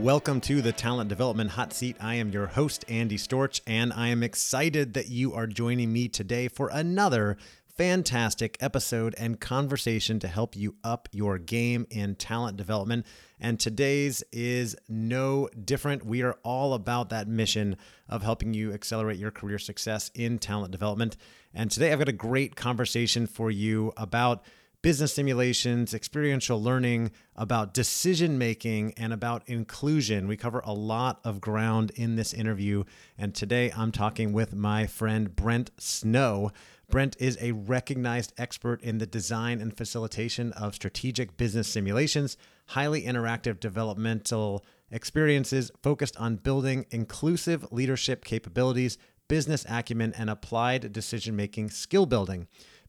Welcome to the Talent Development Hot Seat. I am your host, Andy Storch, and I am excited that you are joining me today for another fantastic episode and conversation to help you up your game in talent development. And today's is no different. We are all about that mission of helping you accelerate your career success in talent development. And today I've got a great conversation for you about business simulations, experiential learning, about decision making, and about inclusion. We cover a lot of ground in this interview. And today I'm talking with my friend Brent Snow. Brent is a recognized expert in the design and facilitation of strategic business simulations, highly interactive developmental experiences focused on building inclusive leadership capabilities, business acumen, and applied decision making skill building.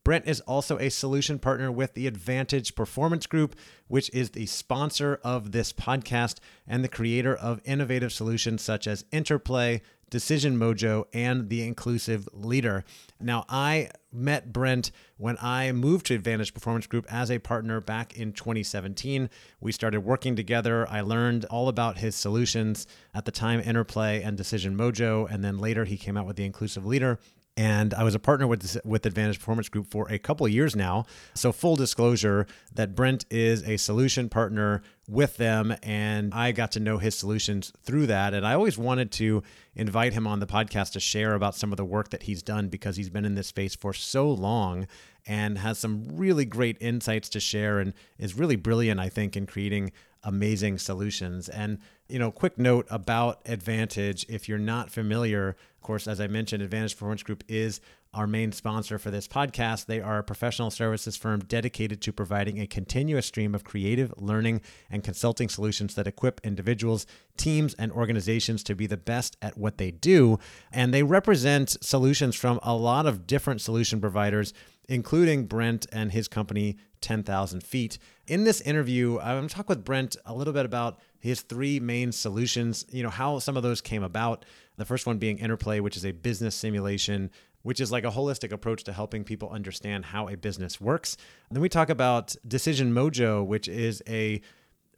Brent is also a solution partner with the Advantage Performance Group, which is the sponsor of this podcast and the creator of innovative solutions such as Interplay, Decision Mojo, and the Inclusive Leader. Now, I met Brent when I moved to Advantage Performance Group as a partner back in 2017. We started working together. I learned all about his solutions at the time, Interplay and Decision Mojo, and then later he came out with the Inclusive Leader and I was a partner with with Advantage Performance Group for a couple of years now. So full disclosure that Brent is a solution partner with them and I got to know his solutions through that and I always wanted to invite him on the podcast to share about some of the work that he's done because he's been in this space for so long and has some really great insights to share and is really brilliant I think in creating amazing solutions. And you know, quick note about Advantage if you're not familiar of course, as I mentioned, Advantage Performance Group is our main sponsor for this podcast. They are a professional services firm dedicated to providing a continuous stream of creative learning and consulting solutions that equip individuals, teams, and organizations to be the best at what they do. And they represent solutions from a lot of different solution providers, including Brent and his company, 10,000 Feet. In this interview, I'm going to talk with Brent a little bit about his three main solutions, you know, how some of those came about. The first one being Interplay, which is a business simulation, which is like a holistic approach to helping people understand how a business works. And then we talk about Decision Mojo, which is a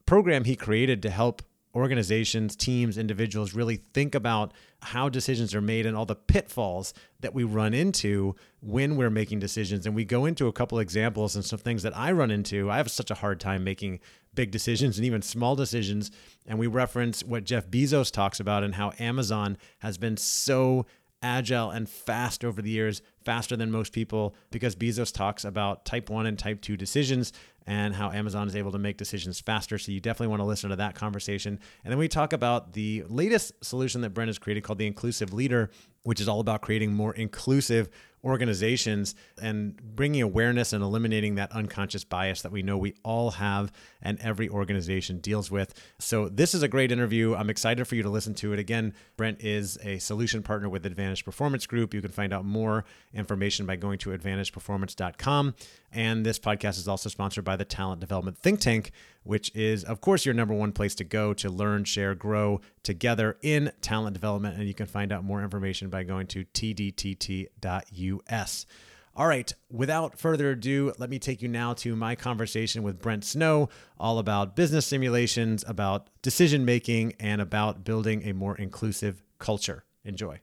program he created to help organizations, teams, individuals really think about how decisions are made and all the pitfalls that we run into when we're making decisions. And we go into a couple examples and some things that I run into. I have such a hard time making big decisions and even small decisions. And we reference what Jeff Bezos talks about and how Amazon has been so agile and fast over the years, faster than most people, because Bezos talks about type one and type two decisions and how Amazon is able to make decisions faster. So you definitely want to listen to that conversation. And then we talk about the latest solution that Brent has created called the Inclusive Leader, which is all about creating more inclusive organizations and bringing awareness and eliminating that unconscious bias that we know we all have and every organization deals with. So, this is a great interview. I'm excited for you to listen to it. Again, Brent is a solution partner with Advantage Performance Group. You can find out more information by going to advantageperformance.com. And this podcast is also sponsored by the Talent Development Think Tank, which is, of course, your number one place to go to learn, share, grow together in talent development. And you can find out more information by going to tdtt.us. All right, without further ado, let me take you now to my conversation with Brent Snow, all about business simulations, about decision making, and about building a more inclusive culture. Enjoy.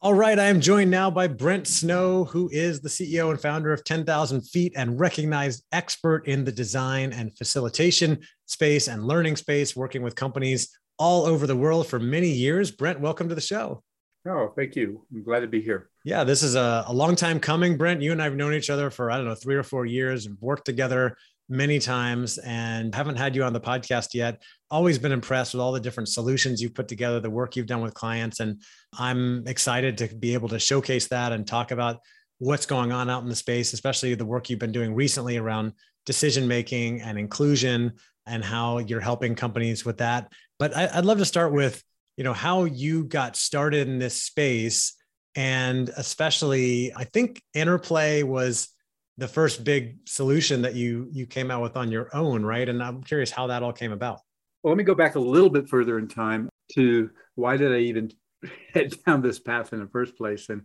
All right, I am joined now by Brent Snow, who is the CEO and founder of 10,000 Feet and recognized expert in the design and facilitation space and learning space, working with companies all over the world for many years. Brent, welcome to the show. Oh, thank you. I'm glad to be here. Yeah, this is a, a long time coming, Brent. You and I have known each other for, I don't know, three or four years, and worked together many times and haven't had you on the podcast yet. Always been impressed with all the different solutions you've put together, the work you've done with clients. And I'm excited to be able to showcase that and talk about what's going on out in the space, especially the work you've been doing recently around decision making and inclusion and how you're helping companies with that. But I, would love to start with, you know, how you got started in this space. And especially, I think Interplay was the first big solution that you you came out with on your own, right? And I'm curious how that all came about. Well, let me go back a little bit further in time to why did I even head down this path in the first place? And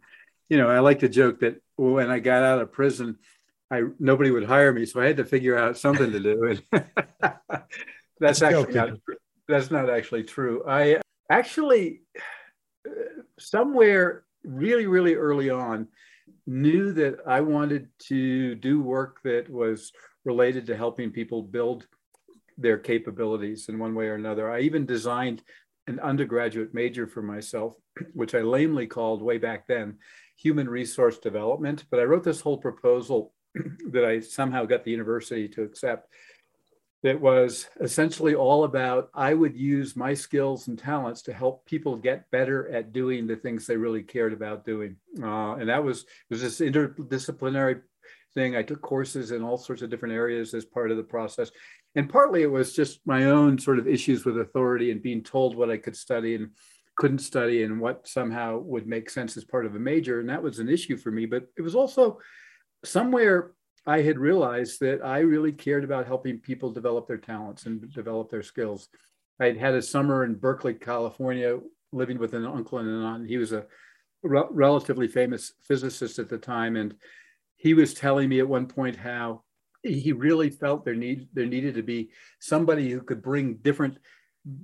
you know, I like to joke that when I got out of prison, I nobody would hire me, so I had to figure out something to do. And that's actually not, that's not actually true. I actually somewhere really really early on knew that I wanted to do work that was related to helping people build their capabilities in one way or another. I even designed an undergraduate major for myself, which I lamely called way back then human resource development. But I wrote this whole proposal that I somehow got the university to accept that was essentially all about I would use my skills and talents to help people get better at doing the things they really cared about doing. Uh, and that was was this interdisciplinary thing. I took courses in all sorts of different areas as part of the process. And partly it was just my own sort of issues with authority and being told what I could study and couldn't study and what somehow would make sense as part of a major. And that was an issue for me. But it was also somewhere I had realized that I really cared about helping people develop their talents and develop their skills. I had had a summer in Berkeley, California, living with an uncle and an aunt. He was a re- relatively famous physicist at the time, and he was telling me at one point how he really felt there need there needed to be somebody who could bring different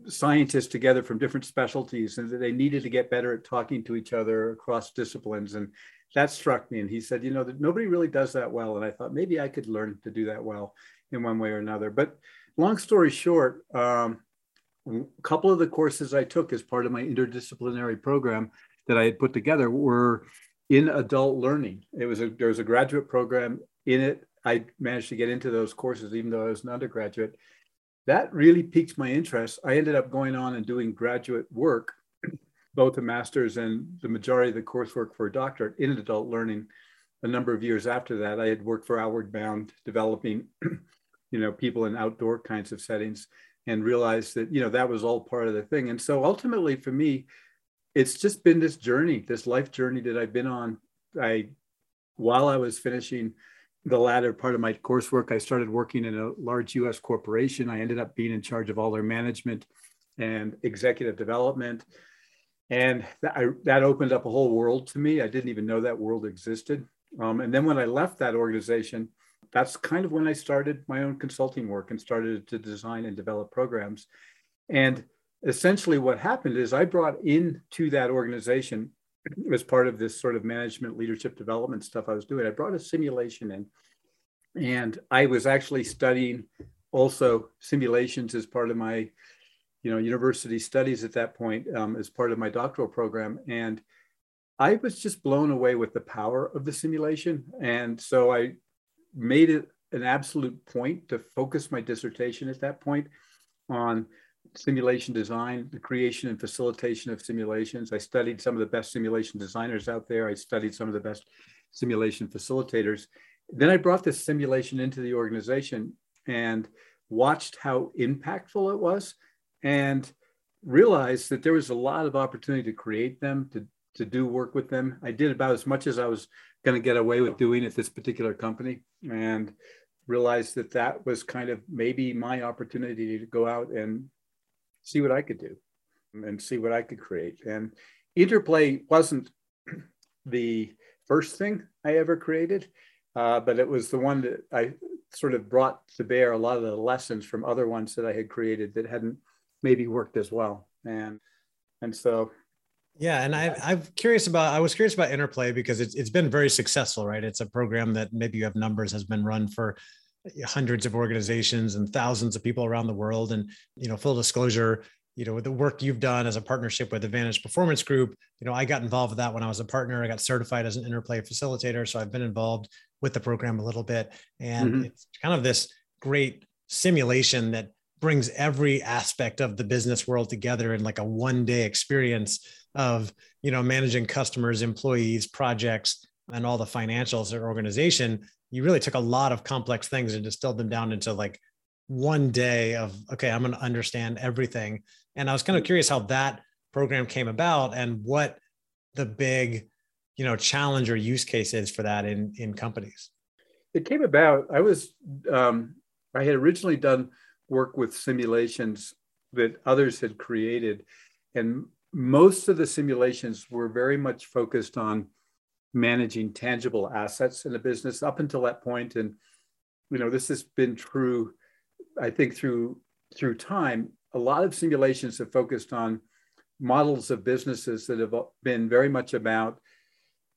scientists together from different specialties and that they needed to get better at talking to each other across disciplines and that struck me. And he said, you know, that nobody really does that well. And I thought maybe I could learn to do that well in one way or another. But long story short, um, a couple of the courses I took as part of my interdisciplinary program that I had put together were in adult learning. It was a there was a graduate program in it. I managed to get into those courses even though I was an undergraduate. That really piqued my interest. I ended up going on and doing graduate work both a master's and the majority of the coursework for a doctorate in adult learning. A number of years after that, I had worked for Outward Bound, developing, you know, people in outdoor kinds of settings, and realized that you know that was all part of the thing. And so ultimately, for me, it's just been this journey, this life journey that I've been on. I, while I was finishing the latter part of my coursework, I started working in a large U.S. corporation. I ended up being in charge of all their management and executive development and that, I, that opened up a whole world to me. I didn't even know that world existed. Um, and then when I left that organization, that's kind of when I started my own consulting work and started to design and develop programs. And essentially, what happened is I brought into that organization as part of this sort of management leadership development stuff I was doing. I brought a simulation in, and I was actually studying also simulations as part of my you know, university studies at that point um, as part of my doctoral program. And I was just blown away with the power of the simulation. And so I made it an absolute point to focus my dissertation at that point on simulation design, the creation and facilitation of simulations. I studied some of the best simulation designers out there. I studied some of the best simulation facilitators. Then I brought this simulation into the organization and watched how impactful it was and realized that there was a lot of opportunity to create them, to, to do work with them. I did about as much as I was going to get away with doing at this particular company and realized that that was kind of maybe my opportunity to go out and see what I could do and see what I could create. And interplay wasn't the first thing I ever created, uh, but it was the one that I sort of brought to bear a lot of the lessons from other ones that I had created that hadn't maybe worked as well. And and so yeah, and I, I'm curious about. I was curious about Interplay because it's it's been very successful, right? It's a program that maybe you have numbers has been run for hundreds of organizations and thousands of people around the world. And you know, full disclosure, you know, with the work you've done as a partnership with Advantage Performance Group, you know, I got involved with that when I was a partner. I got certified as an Interplay facilitator, so I've been involved with the program a little bit, and mm-hmm. it's kind of this great simulation that brings every aspect of the business world together in like a one day experience of you know managing customers employees projects and all the financials or organization. You really took a lot of complex things and distilled them down into like one day of okay i'm going to understand everything. And i was kind of curious how that program came about and what the big you know challenge or use case is for that in in companies. It came about i was um, i had originally done work with simulations that others had created and most of the simulations were very much focused on managing tangible assets in a business up until that point. and you know this has been true i think through through time a lot of simulations have focused on models of businesses that have been very much about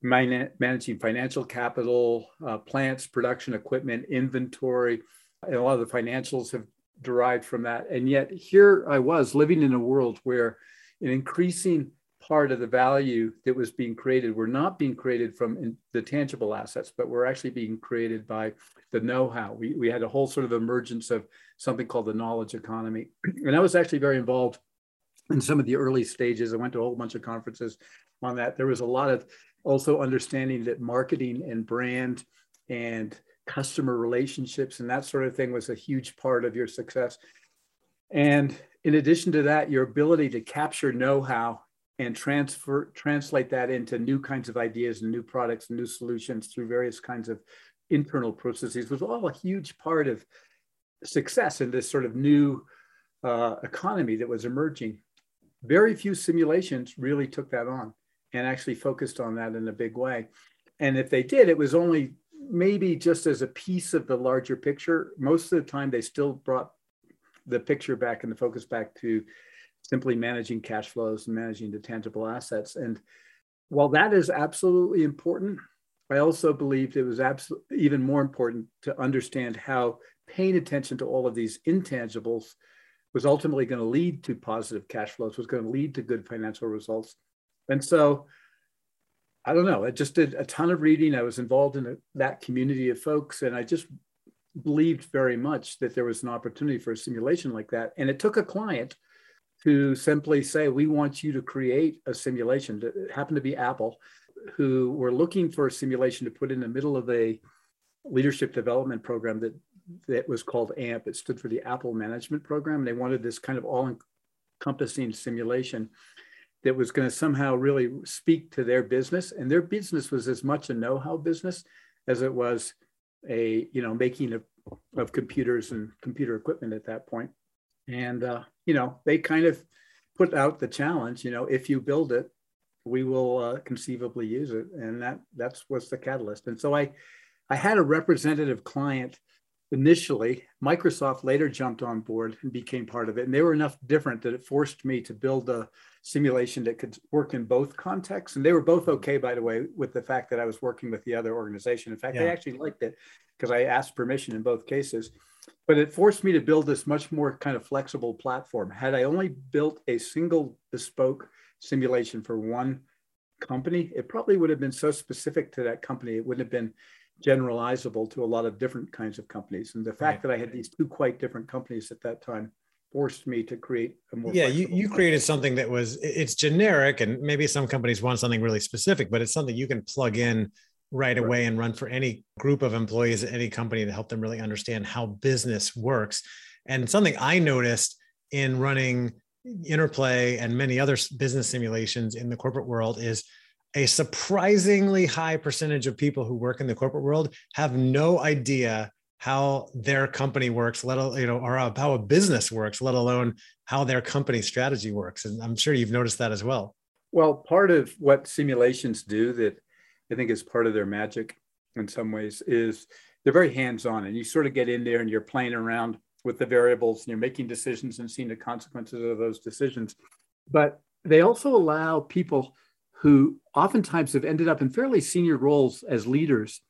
man- managing financial capital uh, plants production equipment inventory and a lot of the financials have derived from that and yet here i was living in a world where an increasing part of the value that was being created were not being created from the tangible assets, but were actually being created by the know-how. We, we had a whole sort of emergence of something called the knowledge economy. And I was actually very involved in some of the early stages. I went to a whole bunch of conferences on that. There was a lot of also understanding that marketing and brand and customer relationships and that sort of thing was a huge part of your success. And in addition to that, your ability to capture know-how and transfer translate that into new kinds of ideas and new products and new solutions through various kinds of internal processes was all a huge part of success in this sort of new uh, economy that was emerging. Very few simulations really took that on and actually focused on that in a big way. And if they did, it was only maybe just as a piece of the larger picture. Most of the time, they still brought the picture back and the focus back to simply managing cash flows and managing the tangible assets. And while that is absolutely important, I also believed it was absolutely even more important to understand how paying attention to all of these intangibles was ultimately going to lead to positive cash flows, was going to lead to good financial results. And so I don't know, I just did a ton of reading. I was involved in a, that community of folks, and I just believed very much that there was an opportunity for a simulation like that. And it took a client to simply say, we want you to create a simulation. It happened to be Apple, who were looking for a simulation to put in the middle of a leadership development program that, that was called AMP. It stood for the Apple Management Program. And they wanted this kind of all encompassing simulation that was going to somehow really speak to their business. And their business was as much a know-how business as it was a, you know, making of, of computers and computer equipment at that point. And, uh, you know, they kind of put out the challenge, you know, if you build it, we will uh, conceivably use it. And that that's what's the catalyst. And so I, I had a representative client initially. Microsoft later jumped on board and became part of it. And they were enough different that it forced me to build a simulation that could work in both contexts. And they were both okay, by the way, with the fact that I was working with the other organization. In fact, yeah. they actually liked it because I asked permission in both cases but it forced me to build this much more kind of flexible platform. Had I only built a single bespoke simulation for one company, it probably would have been so specific to that company, it wouldn't have been generalizable to a lot of different kinds of companies. And the fact right. that I had these two quite different companies at that time forced me to create a more yeah you, you created something that was it's generic and maybe some companies want something really specific but it's something you can plug in right away right. and run for any group of employees at any company to help them really understand how business works and something i noticed in running interplay and many other business simulations in the corporate world is a surprisingly high percentage of people who work in the corporate world have no idea how their company works, let you know, or uh, how a business works, let alone how their company strategy works. And I'm sure you've noticed that as well. Well, part of what simulations do that I think is part of their magic in some ways is they're very hands-on and you sort of get in there and you're playing around with the variables and you're making decisions and seeing the consequences of those decisions. But they also allow people who oftentimes have ended up in fairly senior roles as leaders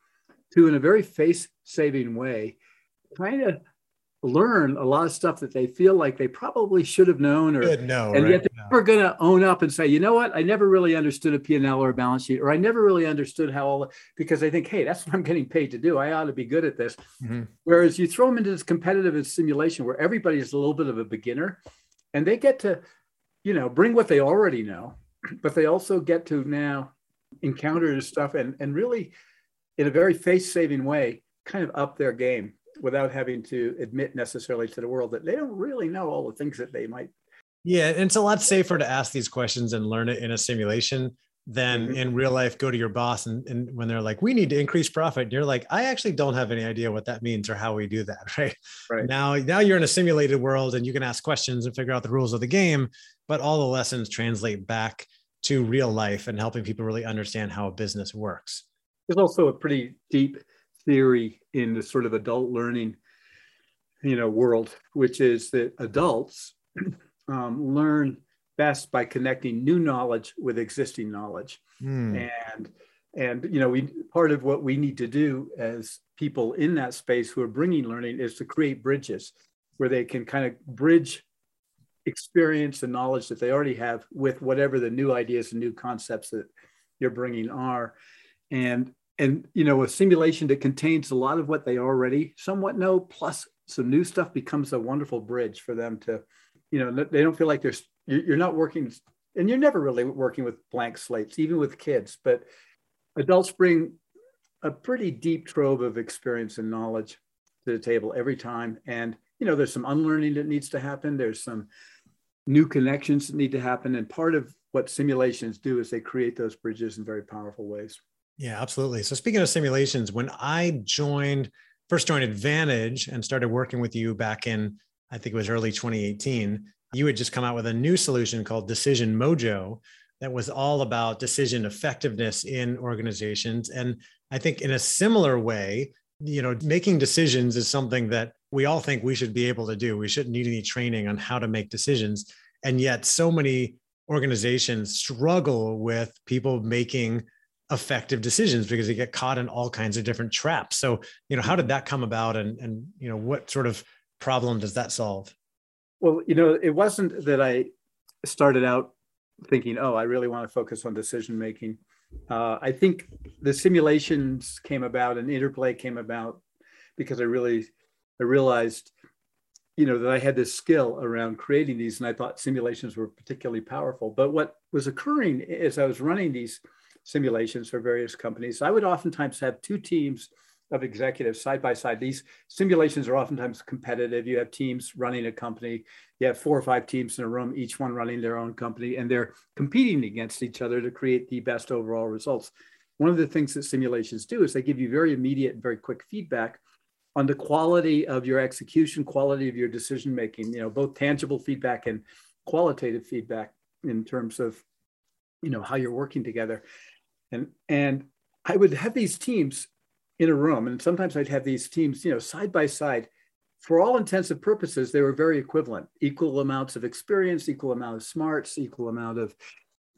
to, in a very face saving way, kind of learn a lot of stuff that they feel like they probably should have known or know, and right? yet they're never going to own up and say you know what i never really understood a p&l or a balance sheet or i never really understood how all because they think hey that's what i'm getting paid to do i ought to be good at this mm-hmm. whereas you throw them into this competitive simulation where everybody is a little bit of a beginner and they get to you know bring what they already know but they also get to now encounter this stuff and and really in a very face saving way, kind of up their game without having to admit necessarily to the world that they don't really know all the things that they might. Yeah, and it's a lot safer to ask these questions and learn it in a simulation than mm-hmm. in real life go to your boss and, and when they're like we need to increase profit and you're like i actually don't have any idea what that means or how we do that right right now now you're in a simulated world and you can ask questions and figure out the rules of the game but all the lessons translate back to real life and helping people really understand how a business works there's also a pretty deep theory in the sort of adult learning you know world which is that adults um, learn best by connecting new knowledge with existing knowledge mm. and and you know we part of what we need to do as people in that space who are bringing learning is to create bridges where they can kind of bridge experience and knowledge that they already have with whatever the new ideas and new concepts that you're bringing are and and you know a simulation that contains a lot of what they already somewhat know plus some new stuff becomes a wonderful bridge for them to you know they don't feel like there's you're not working and you're never really working with blank slates even with kids but adults bring a pretty deep trove of experience and knowledge to the table every time. And you know there's some unlearning that needs to happen. There's some new connections that need to happen. And part of what simulations do is they create those bridges in very powerful ways yeah, absolutely. So speaking of simulations, when I joined, first joined Advantage and started working with you back in, I think it was early 2018, you had just come out with a new solution called Decision Mojo that was all about decision effectiveness in organizations. And I think in a similar way, you know, making decisions is something that we all think we should be able to do. We shouldn't need any training on how to make decisions. And yet so many organizations struggle with people making effective decisions because they get caught in all kinds of different traps. So, you know, how did that come about and and you know, what sort of problem does that solve? Well, you know, it wasn't that I started out thinking, oh, I really want to focus on decision making. Uh, I think the simulations came about and interplay came about because I really I realized, you know, that I had this skill around creating these, and I thought simulations were particularly powerful. But what was occurring as I was running these simulations for various companies. I would oftentimes have two teams of executives side by side. These simulations are oftentimes competitive. You have teams running a company, you have four or five teams in a room, each one running their own company, and they're competing against each other to create the best overall results. One of the things that simulations do is they give you very immediate and very quick feedback on the quality of your execution, quality of your decision making, you know, both tangible feedback and qualitative feedback in terms of you know how you're working together and and I would have these teams in a room, and sometimes I'd have these teams, you know, side by side. For all intensive purposes, they were very equivalent, equal amounts of experience, equal amount of smarts, equal amount of,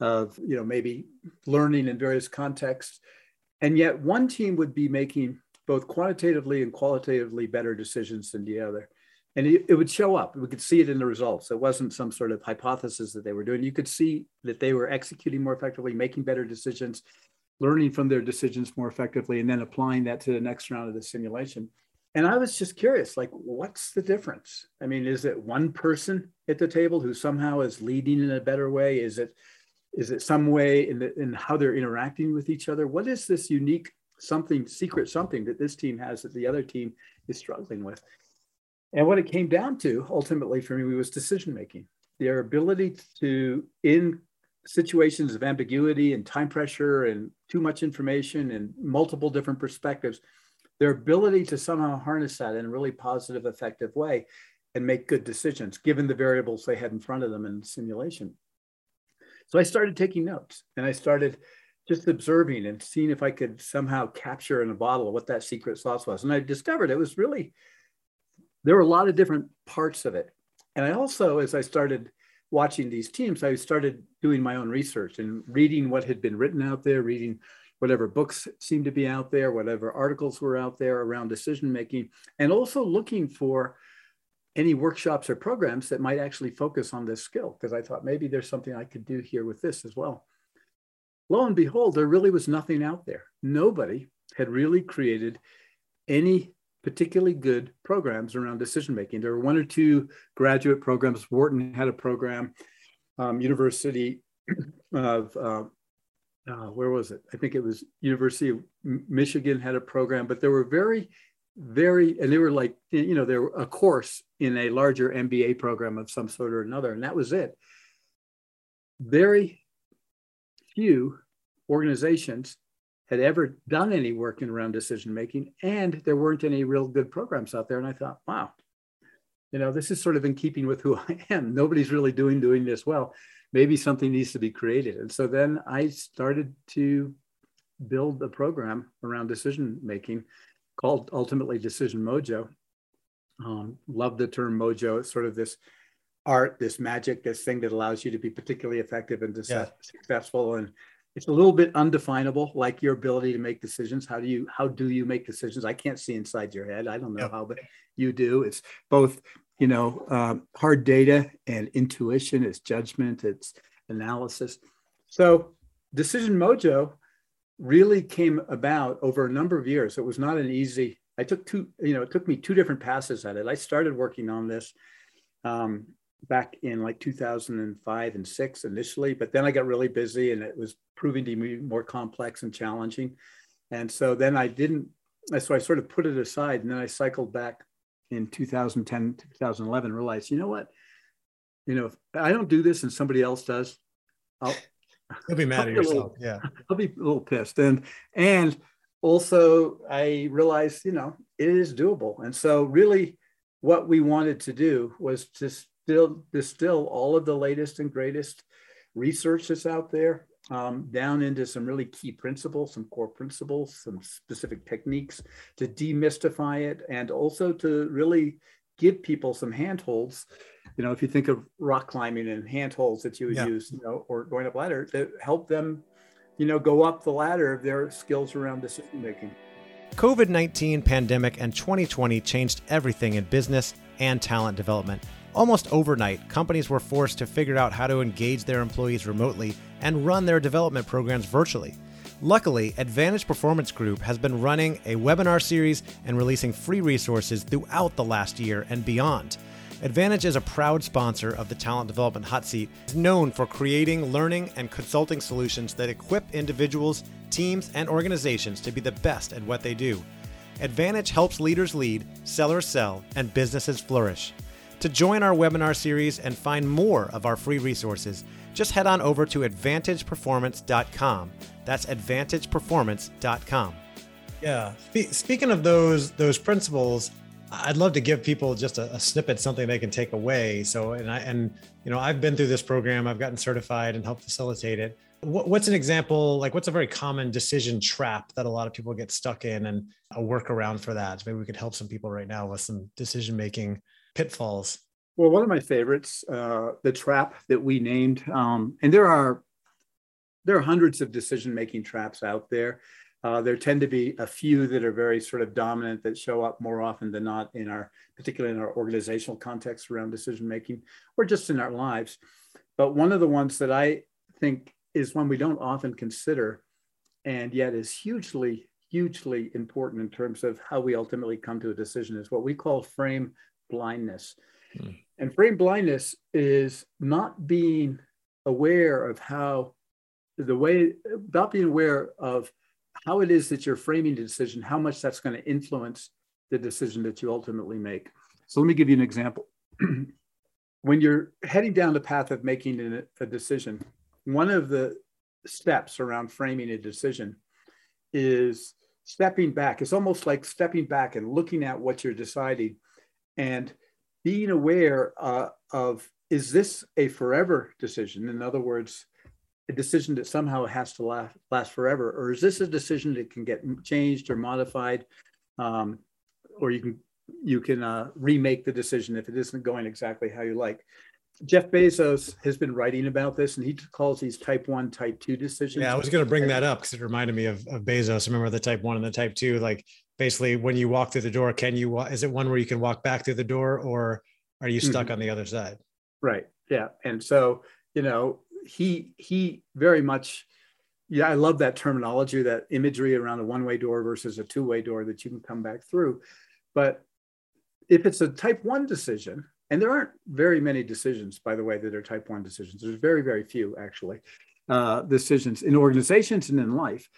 of you know, maybe learning in various contexts. And yet one team would be making both quantitatively and qualitatively better decisions than the other. And it, it would show up. We could see it in the results. It wasn't some sort of hypothesis that they were doing. You could see that they were executing more effectively, making better decisions, learning from their decisions more effectively and then applying that to the next round of the simulation. and I was just curious, like, what's the difference? I mean, is it one person at the table who somehow is leading in a better way? Is it is it some way in, the, in how they're interacting with each other? What is this unique something, secret something that this team has that the other team is struggling with? And what it came down to ultimately for me was decision making. Their ability to, in situations of ambiguity and time pressure and too much information and multiple different perspectives, their ability to somehow harness that in a really positive, effective way and make good decisions given the variables they had in front of them in simulation. So I started taking notes and I started just observing and seeing if I could somehow capture in a bottle what that secret sauce was. And I discovered it was really, there were a lot of different parts of it. And I also, as I started watching these teams, I started doing my own research and reading what had been written out there, reading whatever books seemed to be out there, whatever articles were out there around decision making, and also looking for any workshops or programs that might actually focus on this skill because I thought maybe there's something I could do here with this as well. Lo and behold, there really was nothing out there. Nobody had really created any particularly good programs around decision making. There were one or two graduate programs. Wharton had a program, um, University of uh, uh, where was it? I think it was University of Michigan had a program, but there were very, very, and they were like, you know, they were a course in a larger MBA program of some sort or another, and that was it. Very few organizations had ever done any work in around decision making, and there weren't any real good programs out there. And I thought, wow, you know, this is sort of in keeping with who I am. Nobody's really doing doing this well maybe something needs to be created. And so then I started to build a program around decision making called ultimately Decision Mojo. Um, love the term mojo. It's sort of this art, this magic, this thing that allows you to be particularly effective and yeah. successful. And it's a little bit undefinable, like your ability to make decisions. How do you how do you make decisions? I can't see inside your head. I don't know how, but you do. It's both you know, um, hard data and intuition, it's judgment, it's analysis. So Decision Mojo really came about over a number of years. It was not an easy, I took two, you know, it took me two different passes at it. I started working on this um, back in like 2005 and six initially, but then I got really busy and it was proving to be more complex and challenging. And so then I didn't, so I sort of put it aside and then I cycled back in 2010, 2011, realized, you know what? You know, if I don't do this and somebody else does, I'll you'll be mad at yourself. Little, yeah. I'll be a little pissed. And and also I realized, you know, it is doable. And so really what we wanted to do was to still distill all of the latest and greatest research that's out there um, down into some really key principles, some core principles, some specific techniques to demystify it, and also to really give people some handholds. You know, if you think of rock climbing and handholds that you would yeah. use, you know, or going up ladder to help them, you know, go up the ladder of their skills around decision making. COVID 19 pandemic and 2020 changed everything in business and talent development. Almost overnight, companies were forced to figure out how to engage their employees remotely and run their development programs virtually. Luckily, Advantage Performance Group has been running a webinar series and releasing free resources throughout the last year and beyond. Advantage is a proud sponsor of the Talent Development Hot Seat, is known for creating learning and consulting solutions that equip individuals, teams, and organizations to be the best at what they do. Advantage helps leaders lead, sellers sell, and businesses flourish. To join our webinar series and find more of our free resources, just head on over to advantageperformance.com. That's advantageperformance.com. Yeah. Speaking of those those principles, I'd love to give people just a, a, snippet, something they can take away. So, and I and you know, I've been through this program. I've gotten certified and helped facilitate it. What, what's an example? Like, what's a very common decision trap that a lot of people get stuck in, and a workaround for that? Maybe we could help some people right now with some decision making pitfalls? Well, one of my favorites, uh, the trap that we named, um, and there are there are hundreds of decision making traps out there. Uh, there tend to be a few that are very sort of dominant that show up more often than not in our, particularly in our organizational context around decision making, or just in our lives. But one of the ones that I think is one we don't often consider, and yet is hugely hugely important in terms of how we ultimately come to a decision is what we call frame blindness. Hmm. And frame blindness is not being aware of how the way, not being aware of how it is that you're framing the decision, how much that's going to influence the decision that you ultimately make. So let me give you an example. when you're heading down the path of making a, a decision, one of the steps around framing a decision is stepping back. It's almost like stepping back and looking at what you're deciding and being aware uh, of is this a forever decision? In other words, a decision that somehow has to last, last forever, or is this a decision that can get changed or modified, um, or you can you can uh, remake the decision if it isn't going exactly how you like. Jeff Bezos has been writing about this, and he calls these type one, type two decisions. Yeah, I was going to bring that up because it reminded me of, of Bezos. Remember the type one and the type two? Like basically, when you walk through the door, can you? Is it one where you can walk back through the door, or are you stuck mm-hmm. on the other side? Right. Yeah. And so you know, he he very much. Yeah, I love that terminology, that imagery around a one-way door versus a two-way door that you can come back through. But if it's a type one decision, and there aren't very many decisions, by the way, that are type one decisions. There's very, very few actually uh, decisions in organizations and in life.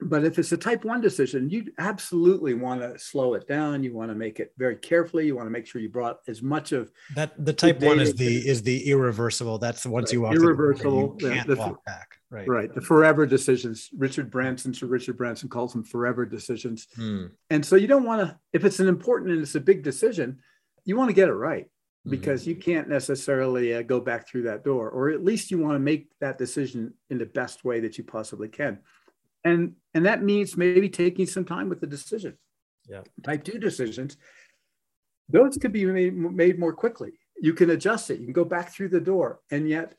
But if it's a type one decision, you absolutely want to slow it down. You want to make it very carefully. You want to make sure you brought as much of that. The type one is the is the irreversible. That's the once right. you walk irreversible. The, you can't the, walk back. Right. Right. The forever decisions. Richard Branson, Sir Richard Branson calls them forever decisions. Hmm. And so you don't want to. If it's an important and it's a big decision, you want to get it right because mm-hmm. you can't necessarily uh, go back through that door, or at least you want to make that decision in the best way that you possibly can. And, and that means maybe taking some time with the decision. Yeah. Type two decisions, those could be made, made more quickly. You can adjust it, you can go back through the door. And yet,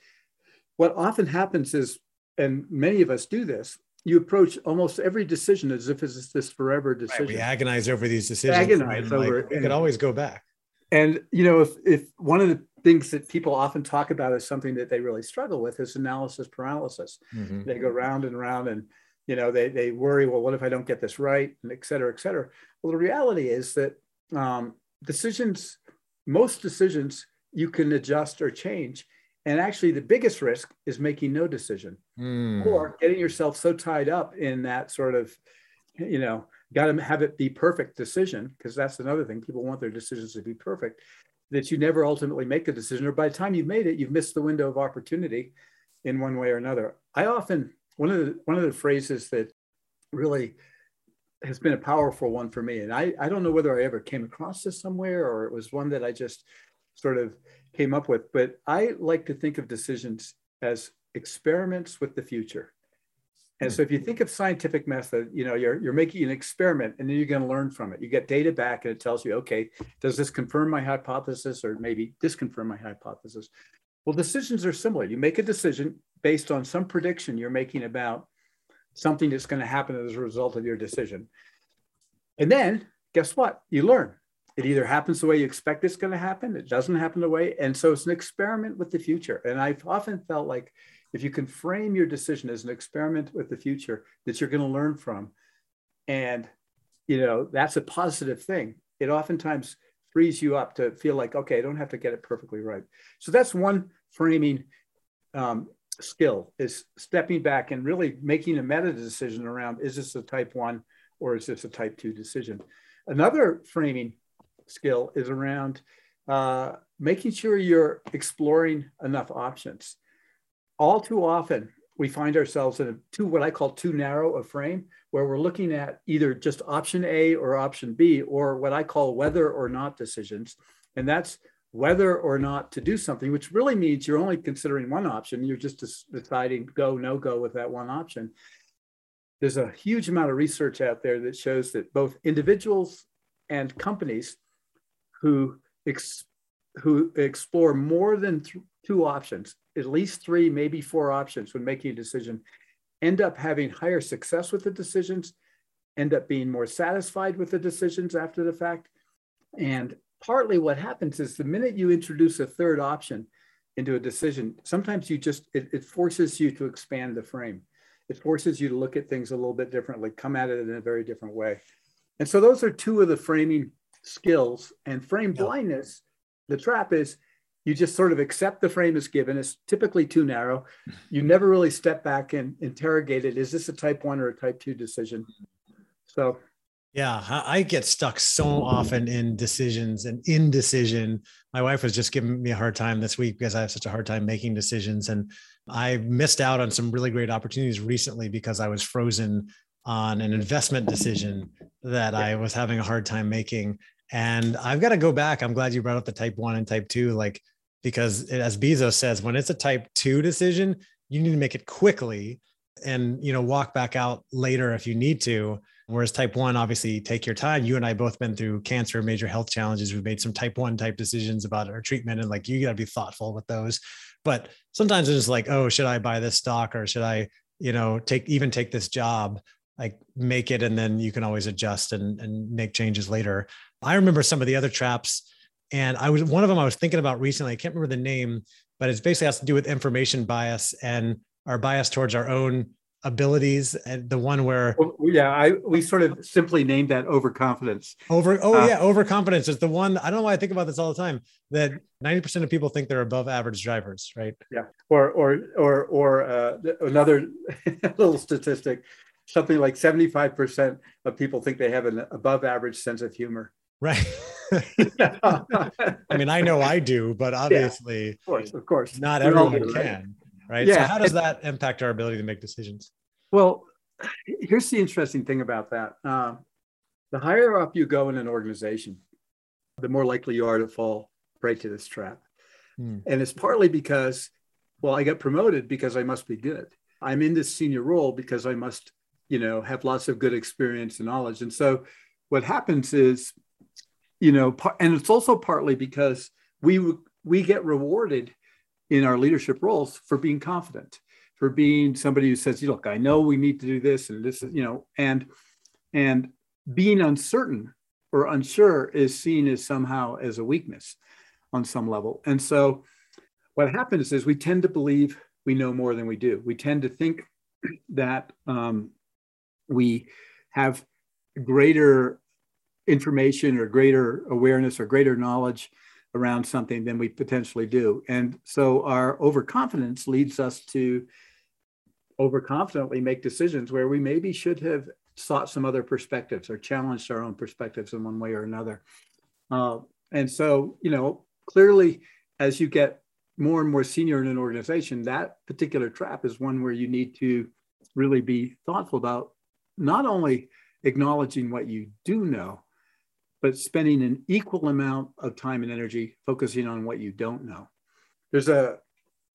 what often happens is, and many of us do this, you approach almost every decision as if it's this forever decision. Right, we agonize over these decisions. Agonize over like, it. You could always go back and you know if if one of the things that people often talk about is something that they really struggle with is analysis paralysis mm-hmm. they go round and round and you know they, they worry well what if i don't get this right? And et cetera et cetera. Well the reality is that um, decisions most decisions you can adjust or change. And actually the biggest risk is making no decision mm. or getting yourself so tied up in that sort of you know got to have it be perfect decision because that's another thing. People want their decisions to be perfect that you never ultimately make a decision or by the time you've made it you've missed the window of opportunity in one way or another. I often one of the one of the phrases that really has been a powerful one for me and i i don't know whether i ever came across this somewhere or it was one that i just sort of came up with but i like to think of decisions as experiments with the future and hmm. so if you think of scientific method, you know, you're, you're making an experiment and then you're going to learn from it. You get data back and it tells you, okay, does this confirm my hypothesis or maybe disconfirm my hypothesis? Well, decisions are similar. You make a decision based on some prediction you're making about something that's going to happen as a result of your decision. And then guess what? You learn. It either happens the way you expect it's going to happen, it doesn't happen the way. And so it's an experiment with the future. And I've often felt like if you can frame your decision as an experiment with the future that you're going to learn from and you know that's a positive thing it oftentimes frees you up to feel like okay i don't have to get it perfectly right so that's one framing um, skill is stepping back and really making a meta decision around is this a type one or is this a type two decision another framing skill is around uh, making sure you're exploring enough options all too often we find ourselves in a too what I call too narrow a frame where we're looking at either just option A or option B or what I call whether or not decisions. And that's whether or not to do something, which really means you're only considering one option. You're just deciding go, no go with that one option. There's a huge amount of research out there that shows that both individuals and companies who, ex- who explore more than th- two options at least three, maybe four options when making a decision, end up having higher success with the decisions, end up being more satisfied with the decisions after the fact. And partly what happens is the minute you introduce a third option into a decision, sometimes you just, it, it forces you to expand the frame. It forces you to look at things a little bit differently, come at it in a very different way. And so those are two of the framing skills. And frame blindness, the trap is you just sort of accept the frame is given. It's typically too narrow. You never really step back and interrogate it. Is this a type one or a type two decision? So yeah, I get stuck so often in decisions and indecision. My wife was just giving me a hard time this week because I have such a hard time making decisions. And I missed out on some really great opportunities recently because I was frozen on an investment decision that I was having a hard time making. And I've got to go back. I'm glad you brought up the type one and type two, like, because as Bezos says, when it's a type two decision, you need to make it quickly and, you know, walk back out later if you need to Whereas type one, obviously, take your time. You and I both been through cancer, major health challenges. We've made some type one type decisions about our treatment, and like you got to be thoughtful with those. But sometimes it's just like, oh, should I buy this stock or should I, you know, take even take this job? Like make it, and then you can always adjust and and make changes later. I remember some of the other traps, and I was one of them I was thinking about recently. I can't remember the name, but it's basically has to do with information bias and our bias towards our own abilities and the one where yeah i we sort of simply named that overconfidence. Over oh uh, yeah overconfidence is the one i don't know why i think about this all the time that 90% of people think they're above average drivers right? Yeah or or or or uh, another little statistic something like 75% of people think they have an above average sense of humor. Right. I mean i know i do but obviously yeah, of course of course. not everyone can right? Yeah. So how does that impact our ability to make decisions? Well, here's the interesting thing about that. Uh, the higher up you go in an organization, the more likely you are to fall prey to this trap. Hmm. And it's partly because, well, I got promoted because I must be good. I'm in this senior role because I must, you know, have lots of good experience and knowledge. And so what happens is, you know, and it's also partly because we we get rewarded in our leadership roles for being confident, for being somebody who says, "Look, I know we need to do this and this," is, you know, and and being uncertain or unsure is seen as somehow as a weakness on some level. And so, what happens is we tend to believe we know more than we do. We tend to think that um, we have greater information or greater awareness or greater knowledge around something than we potentially do. And so our overconfidence leads us to overconfidently make decisions where we maybe should have sought some other perspectives or challenged our own perspectives in one way or another. Uh, and so, you know, clearly, as you get more and more senior in an organization, that particular trap is one where you need to really be thoughtful about not only acknowledging what you do know, but spending an equal amount of time and energy focusing on what you don't know. There's a,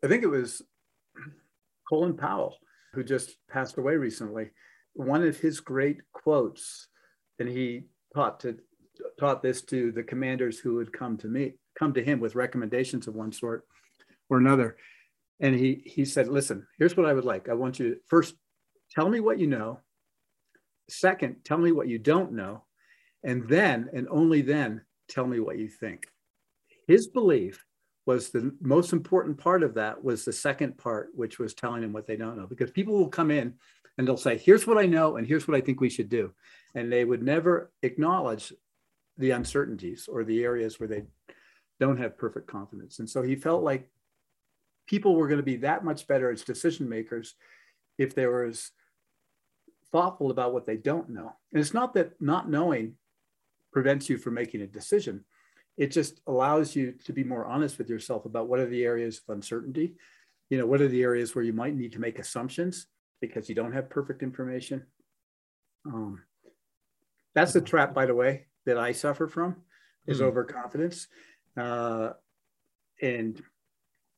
I think it was Colin Powell, who just passed away recently. One of his great quotes, and he taught to taught this to the commanders who would come to me, come to him with recommendations of one sort or another. And he he said, listen, here's what I would like. I want you to first tell me what you know. Second, tell me what you don't know. And then, and only then, tell me what you think. His belief was the most important part of that was the second part, which was telling them what they don't know. Because people will come in and they'll say, here's what I know, and here's what I think we should do. And they would never acknowledge the uncertainties or the areas where they don't have perfect confidence. And so he felt like people were going to be that much better as decision makers if they were as thoughtful about what they don't know. And it's not that not knowing prevents you from making a decision. It just allows you to be more honest with yourself about what are the areas of uncertainty. You know, what are the areas where you might need to make assumptions because you don't have perfect information. Um, that's the trap, by the way, that I suffer from is mm overconfidence. Uh, and,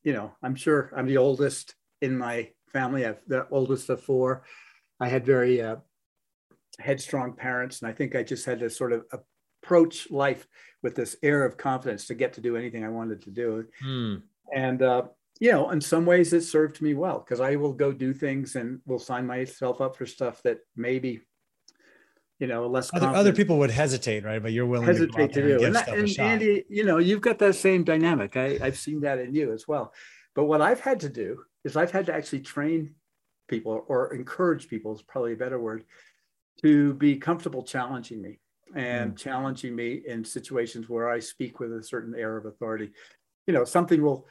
you know, I'm sure I'm the oldest in my family. I'm the oldest of four. I had very uh, headstrong parents, and I think I just had to sort of approach life with this air of confidence to get to do anything I wanted to do. Mm. And, uh, you know, in some ways it served me well because I will go do things and will sign myself up for stuff that maybe, you know, less other, other people would hesitate, right? But you're willing hesitate to, to do. And, that, and Andy, you know, you've got that same dynamic. I, I've seen that in you as well. But what I've had to do is I've had to actually train people or encourage people is probably a better word to be comfortable challenging me and mm. challenging me in situations where I speak with a certain air of authority. You know, something will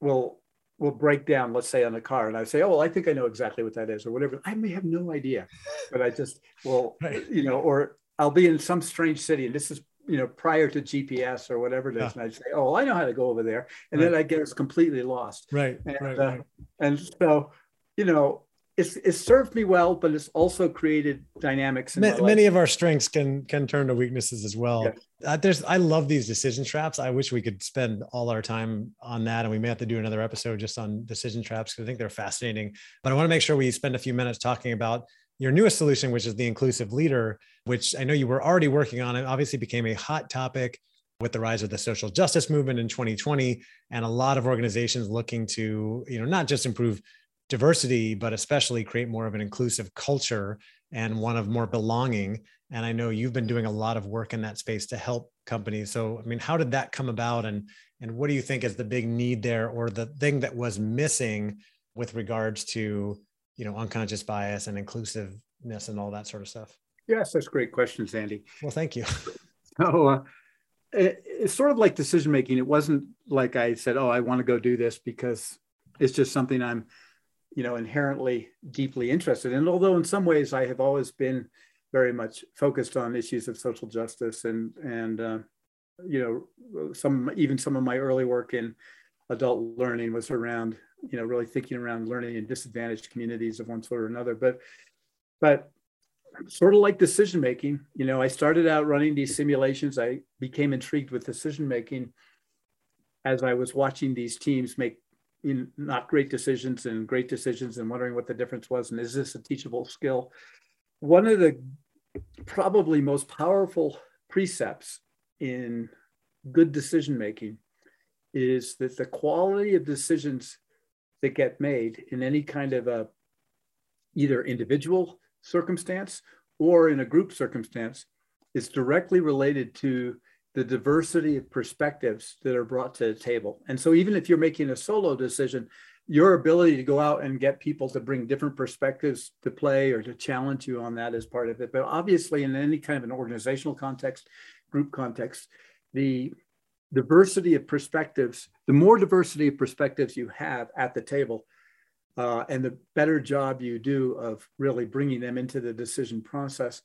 will will break down, let's say on a car, and I say, "Oh, well, I think I know exactly what that is," or whatever. I may have no idea, but I just will, right. you know, or I'll be in some strange city, and this is you know prior to GPS or whatever it is, yeah. and I say, "Oh, well, I know how to go over there," and right. then I get completely lost. Right. And, right, uh, right. and so, you know, it's, it's served me well, but it's also created dynamics. many, many of our strengths can can turn to weaknesses as well. Uh, there's I love these decision traps. I wish we could spend all our time on that, and we may have to do another episode just on decision traps because I think they're fascinating. But I want to make sure we spend a few minutes talking about your newest solution, which is the inclusive leader, which I know you were already working on. It obviously became a hot topic with the rise of the social justice movement in 2020 and a lot of organizations looking to you know not just improve diversity, but especially create more of an inclusive culture and one of more belonging. And I know you've been doing a lot of work in that space to help companies. So, I mean, how did that come about? And, and what do you think is the big need there or the thing that was missing with regards to, you know, unconscious bias and inclusiveness and all that sort of stuff? Yes, that's great questions, Andy. Well, thank you. So, uh, it, it's sort of like decision making. It wasn't like I said, "Oh, I want to go do this," because it's just something I'm you know inherently deeply interested in although in some ways i have always been very much focused on issues of social justice and and uh, you know some even some of my early work in adult learning was around you know really thinking around learning in disadvantaged communities of one sort or another. But but sort of like decision making you know i started out running these simulations. I became intrigued with decision making as i was watching these teams make in not great decisions and great decisions and wondering what the difference was and is this a teachable skill? One of the probably most powerful precepts in good decision making is that the quality of decisions that get made in any kind of a either individual circumstance or in a group circumstance is directly related to the diversity of perspectives that are brought to the table. And so, even if you're making a solo decision, your ability to go out and get people to bring different perspectives to play or to challenge you on that is part of it. But obviously, in any kind of an organizational context, group context, the diversity of perspectives, the more diversity of perspectives you have at the table, uh, and the better job you do of really bringing them into the decision process,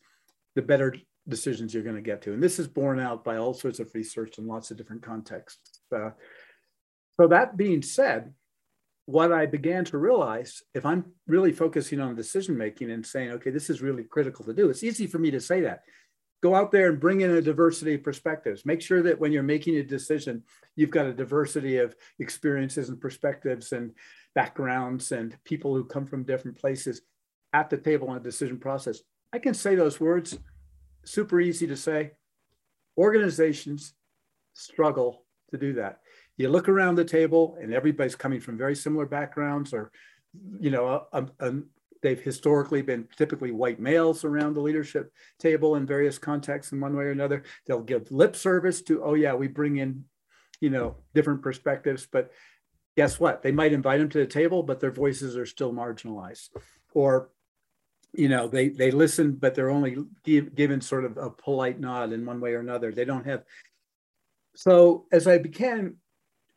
the better decisions you're going to get to. And this is borne out by all sorts of research in lots of different contexts. Uh, so, that being said, what I began to realize, if I'm really focusing on decision making and saying, okay, this is really critical to do, it's easy for me to say that. Go out there and bring in a diversity of perspectives. Make sure that when you're making a decision, you've got a diversity of experiences and perspectives and backgrounds and people who come from different places at the table in a decision process. I can say those words super easy to say. Organizations struggle to do that. You look around the table and everybody's coming from very similar backgrounds or, you know, a, a, they've historically been typically white males around the leadership table in various contexts in one way or another. They'll give lip service to, oh yeah, we bring in, you know, different perspectives, but guess what? They might invite them to the table, but their voices are still marginalized. Or you know they they listen but they're only give, given sort of a polite nod in one way or another. They don't have so as i became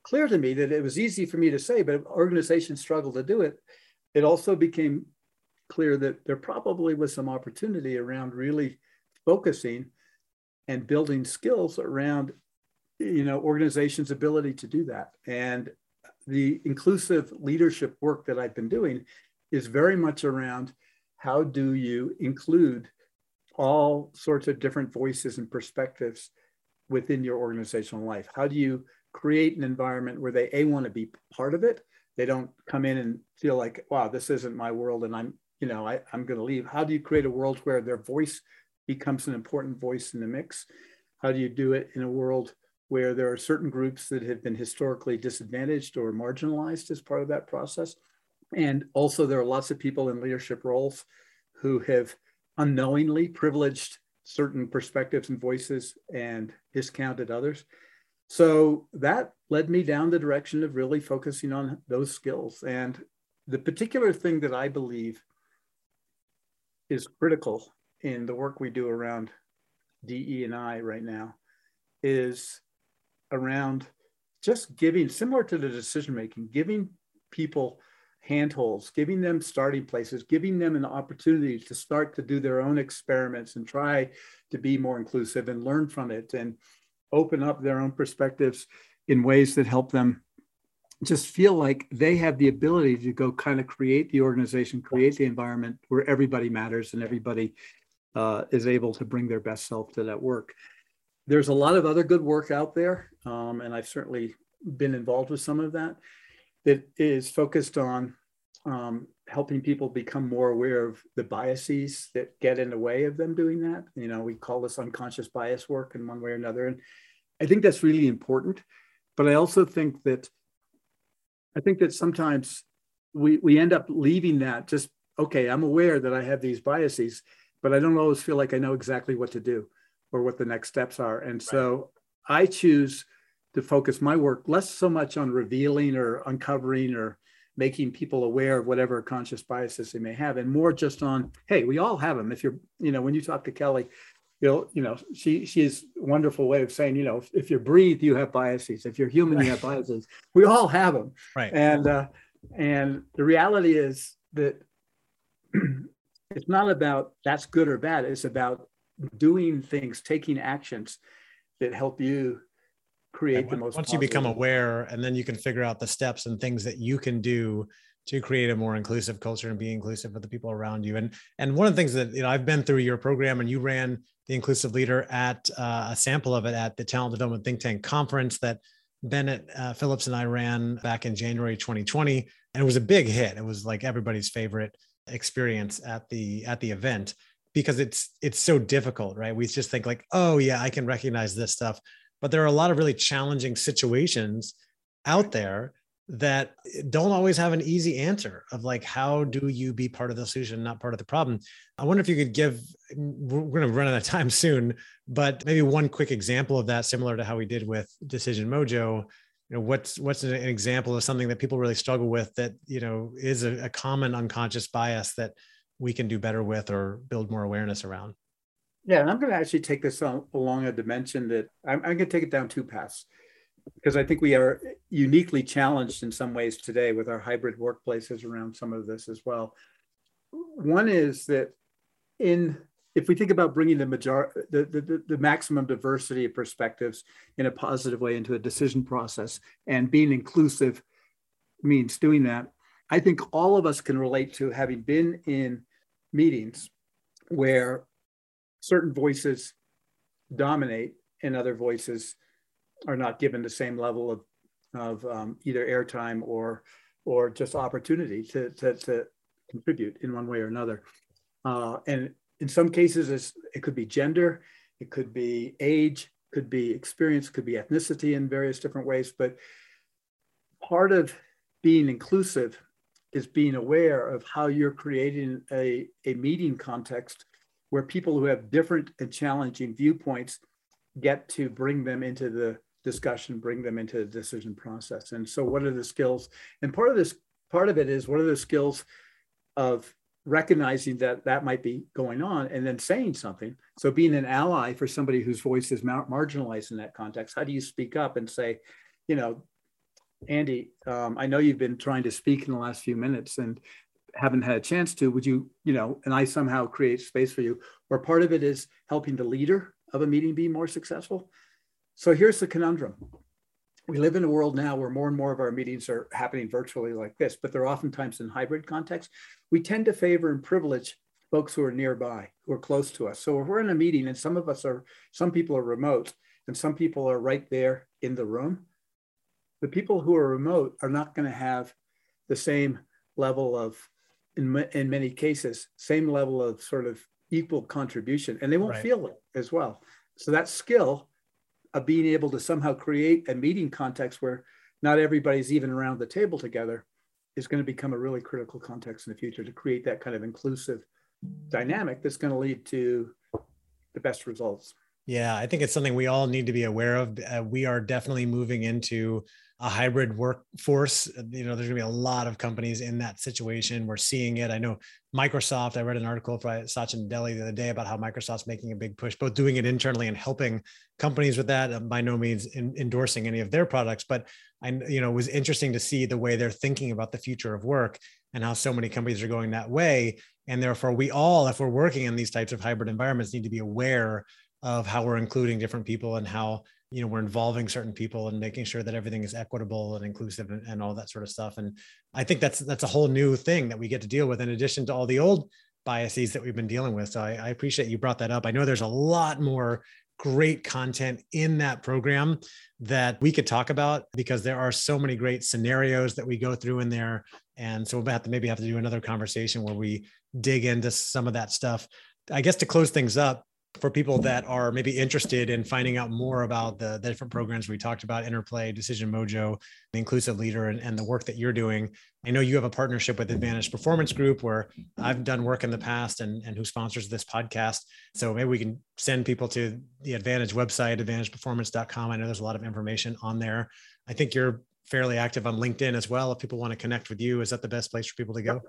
clear to me that it was easy for me to say but organizations struggle to do it it also became clear that there probably was some opportunity around really focusing and building skills around you know organizations ability to do that. And the inclusive leadership work that i've been doing is very much around how do you include all sorts of different voices and perspectives within your organizational life? How do you create an environment where they a want to be part of it? They don't come in and feel like, wow, this isn't my world, and I'm, you know, I, I'm going to leave. How do you create a world where their voice becomes an important voice in the mix? How do you do it in a world where there are certain groups that have been historically disadvantaged or marginalized as part of that process? And also, there are lots of people in leadership roles who have unknowingly privileged certain perspectives and voices and discounted others. So that led me down the direction of really focusing on those skills. And the particular thing that I believe is critical in the work we do around DE and I right now is around just giving, similar to the decision making, giving people handholds, giving them starting places, giving them an opportunity to start to do their own experiments and try to be more inclusive and learn from it and open up their own perspectives in ways that help them just feel like they have the ability to go kind of create the organization, create the environment where everybody matters and everybody uh, is able to bring their best self to that work. There's a lot of other good work out there, um, and I've certainly been involved with some of that, that is focused on um, helping people become more aware of the biases that get in the way of them doing that. You know, we call this unconscious bias work in one way or another. And I think that's really important. But I also think that I think that sometimes we we end up leaving that just okay, I'm aware that I have these biases, but I don't always feel like I know exactly what to do or what the next steps are. And so. I choose to focus my work less so much on revealing or uncovering or making people aware of whatever conscious biases they may have and more just on hey we all have them if you're you know when you talk to kelly you'll you know she she's wonderful way of saying you know if, if you breathe you have biases. If you're human you have biases. We all have them right. And uh and the reality is that it's not about that's good or bad. It's about doing things taking actions that help you create the most once you become aware and then you can figure out the steps and things that you can do to create a more inclusive culture and be inclusive with the people around you. And and one of the things that you know i've been through your program and you ran the inclusive leader at uh, a sample of it at the talent development think tank conference that bennett uh, phillips and i ran back in january 2020 and it was a big hit. It was like everybody's favorite experience at the at the event because it's it's so difficult right? We just think like oh yeah i can recognize this stuff but there are a lot of really challenging situations out there that don't always have an easy answer of like how do you be part of the solution not part of the problem? I wonder if you could give we're going to run out of time soon but maybe one quick example of that similar to how we did with decision mojo. You know what's what's an example of something that people really struggle with that you know is a, a common unconscious bias that we can do better with or build more awareness around yeah, and I'm going to actually take this on, along a dimension that I'm, I'm going to take it down two paths because I think we are uniquely challenged in some ways today with our hybrid workplaces around some of this as well. One is that in if we think about bringing the major the, the, the maximum diversity of perspectives in a positive way into a decision process and being inclusive means doing that i think all of us can relate to having been in meetings where certain voices dominate and other voices are not given the same level of, of um, either airtime or or just opportunity to, to, to, contribute in one way or another. Uh, and in some cases, it could be gender, it could be age, could be experience, could be ethnicity in various different ways. But part of being inclusive is being aware of how you're creating a, a meeting context where people who have different and challenging viewpoints get to bring them into the discussion, bring them into the decision process. And so, what are the skills? And part of this, part of it is what are the skills of recognizing that that might be going on and then saying something. So, being an ally for somebody whose voice is mar- marginalized in that context, how do you speak up and say, you know, Andy, um, I know you've been trying to speak in the last few minutes, and haven't had a chance to, would you, you know, and I somehow create space for you, or part of it is helping the leader of a meeting be more successful. So here's the conundrum. We live in a world now where more and more of our meetings are happening virtually like this, but they're oftentimes in hybrid context. We tend to favor and privilege folks who are nearby, who are close to us. So if we're in a meeting and some of us are, some people are remote and some people are right there in the room, the people who are remote are not going to have the same level of in, in many cases, same level of sort of equal contribution, and they won't right. feel it as well. So that skill of being able to somehow create a meeting context where not everybody's even around the table together is going to become a really critical context in the future to create that kind of inclusive dynamic that's going to lead to the best results. Yeah, I think it's something we all need to be aware of. Uh, we are definitely moving into a hybrid workforce. You know, there's going to be a lot of companies in that situation. We're seeing it. I know Microsoft. I read an article by Satya Nadella the other day about how Microsoft's making a big push, both doing it internally and helping companies with that. Uh, by no means in, endorsing any of their products, but I, you know, it was interesting to see the way they're thinking about the future of work and how so many companies are going that way. And therefore, we all, if we're working in these types of hybrid environments, need to be aware of how we're including different people and how you know we're involving certain people and making sure that everything is equitable and inclusive and, and all that sort of stuff. And i think that's that's a whole new thing that we get to deal with in addition to all the old biases that we've been dealing with. So I, I appreciate you brought that up. I know there's a lot more great content in that program that we could talk about because there are so many great scenarios that we go through in there. And so we'll have to maybe have to do another conversation where we dig into some of that stuff. I guess to close things up for people that are maybe interested in finding out more about the, the different programs we talked about interplay decision mojo the inclusive leader and, and the work that you're doing. I know you have a partnership with advantage performance group where i've done work in the past and, and who sponsors this podcast. So maybe we can send people to the advantage website advantageperformance.com i know there's a lot of information on there. I think you're fairly active on linkedin as well if people want to connect with you. Is that the best place for people to go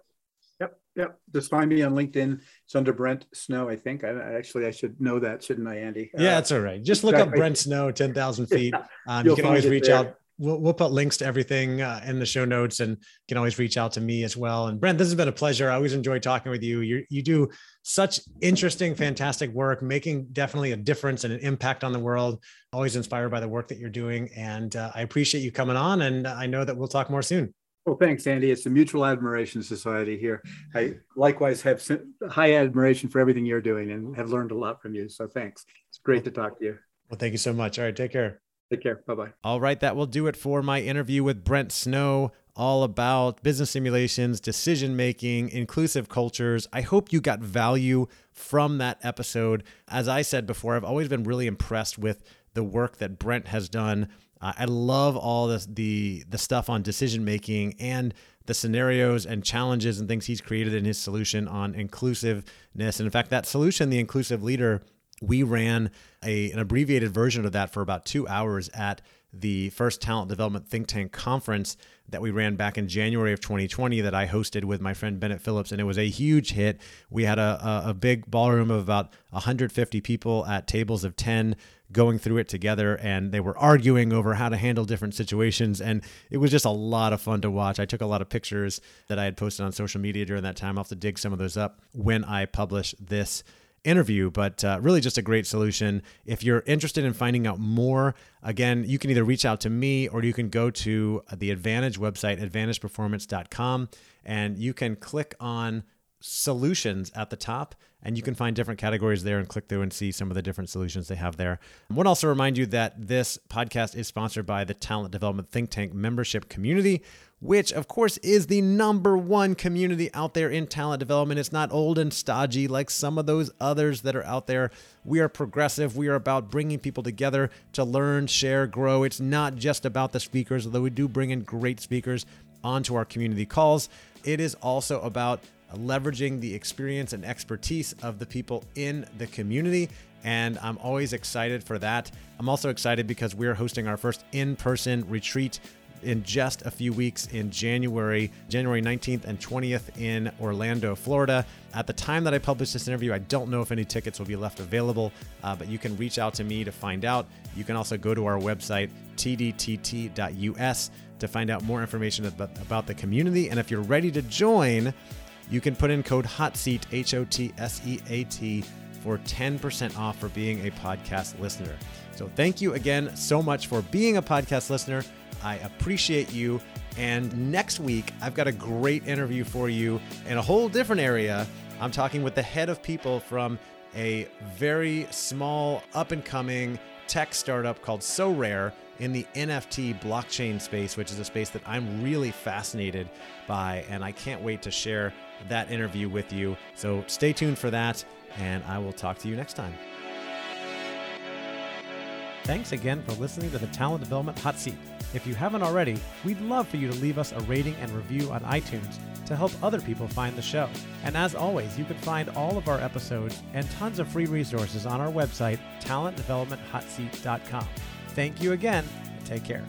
Yep, yep. Just find me on LinkedIn. It's under Brent Snow, I think. I, actually I should know that, shouldn't I, Andy? Yeah, uh, that's all right. Just look exactly. up Brent Snow, ten thousand feet. Yeah, um, you can always reach there. out. We'll, we'll put links to everything uh, in the show notes, and can always reach out to me as well. And Brent, this has been a pleasure. I always enjoy talking with you. You you do such interesting, fantastic work, making definitely a difference and an impact on the world. Always inspired by the work that you're doing, and uh, I appreciate you coming on. And I know that we'll talk more soon. Well, thanks, Andy. It's a mutual admiration society here. I likewise have high admiration for everything you're doing and have learned a lot from you. So thanks. It's great to talk to you. Well, thank you so much. All right, take care. Take care. Bye bye. All right, that will do it for my interview with Brent Snow, all about business simulations, decision making, inclusive cultures. I hope you got value from that episode. As I said before, I've always been really impressed with the work that Brent has done uh, I love all this, the the stuff on decision making and the scenarios and challenges and things he's created in his solution on inclusiveness. And in fact, that solution, the inclusive leader, we ran a, an abbreviated version of that for about two hours at the first talent development think tank conference that we ran back in January of 2020 that I hosted with my friend Bennett Phillips, and it was a huge hit. We had a, a, a big ballroom of about 150 people at tables of 10 going through it together and they were arguing over how to handle different situations and it was just a lot of fun to watch. I took a lot of pictures that I had posted on social media during that time. I'll have to dig some of those up when I publish this interview, but uh, really just a great solution. If you're interested in finding out more, again, you can either reach out to me or you can go to the Advantage website, advantageperformance.com, and you can click on solutions at the top and you can find different categories there and click through and see some of the different solutions they have there. I want to also remind you that this podcast is sponsored by the Talent Development Think Tank membership community, which of course is the number one community out there in talent development. It's not old and stodgy like some of those others that are out there. We are progressive. We are about bringing people together to learn, share, grow. It's not just about the speakers, although we do bring in great speakers onto our community calls. It is also about leveraging the experience and expertise of the people in the community. And I'm always excited for that. I'm also excited because we're hosting our first in person retreat in just a few weeks in January, January 19th and 20th in Orlando, Florida. At the time that I publish this interview, I don't know if any tickets will be left available, uh, but you can reach out to me to find out. You can also go to our website, tdtt.us, to find out more information about, about the community. And if you're ready to join, you can put in code HOTSEAT, H O T S E A T, for 10% off for being a podcast listener. So thank you again so much for being a podcast listener. I appreciate you. And next week, I've got a great interview for you in a whole different area. I'm talking with the head of people from a very small, up and coming tech startup called Sorare in the NFT blockchain space, which is a space that I'm really fascinated by. And I can't wait to share that interview with you. So stay tuned for that, and I will talk to you next time. Thanks again for listening to the Talent Development Hot Seat. If you haven't already, we'd love for you to leave us a rating and review on iTunes to help other people find the show. And as always, you can find all of our episodes and tons of free resources on our website, talentdevelopmenthotseat.com. Thank you again, and take care.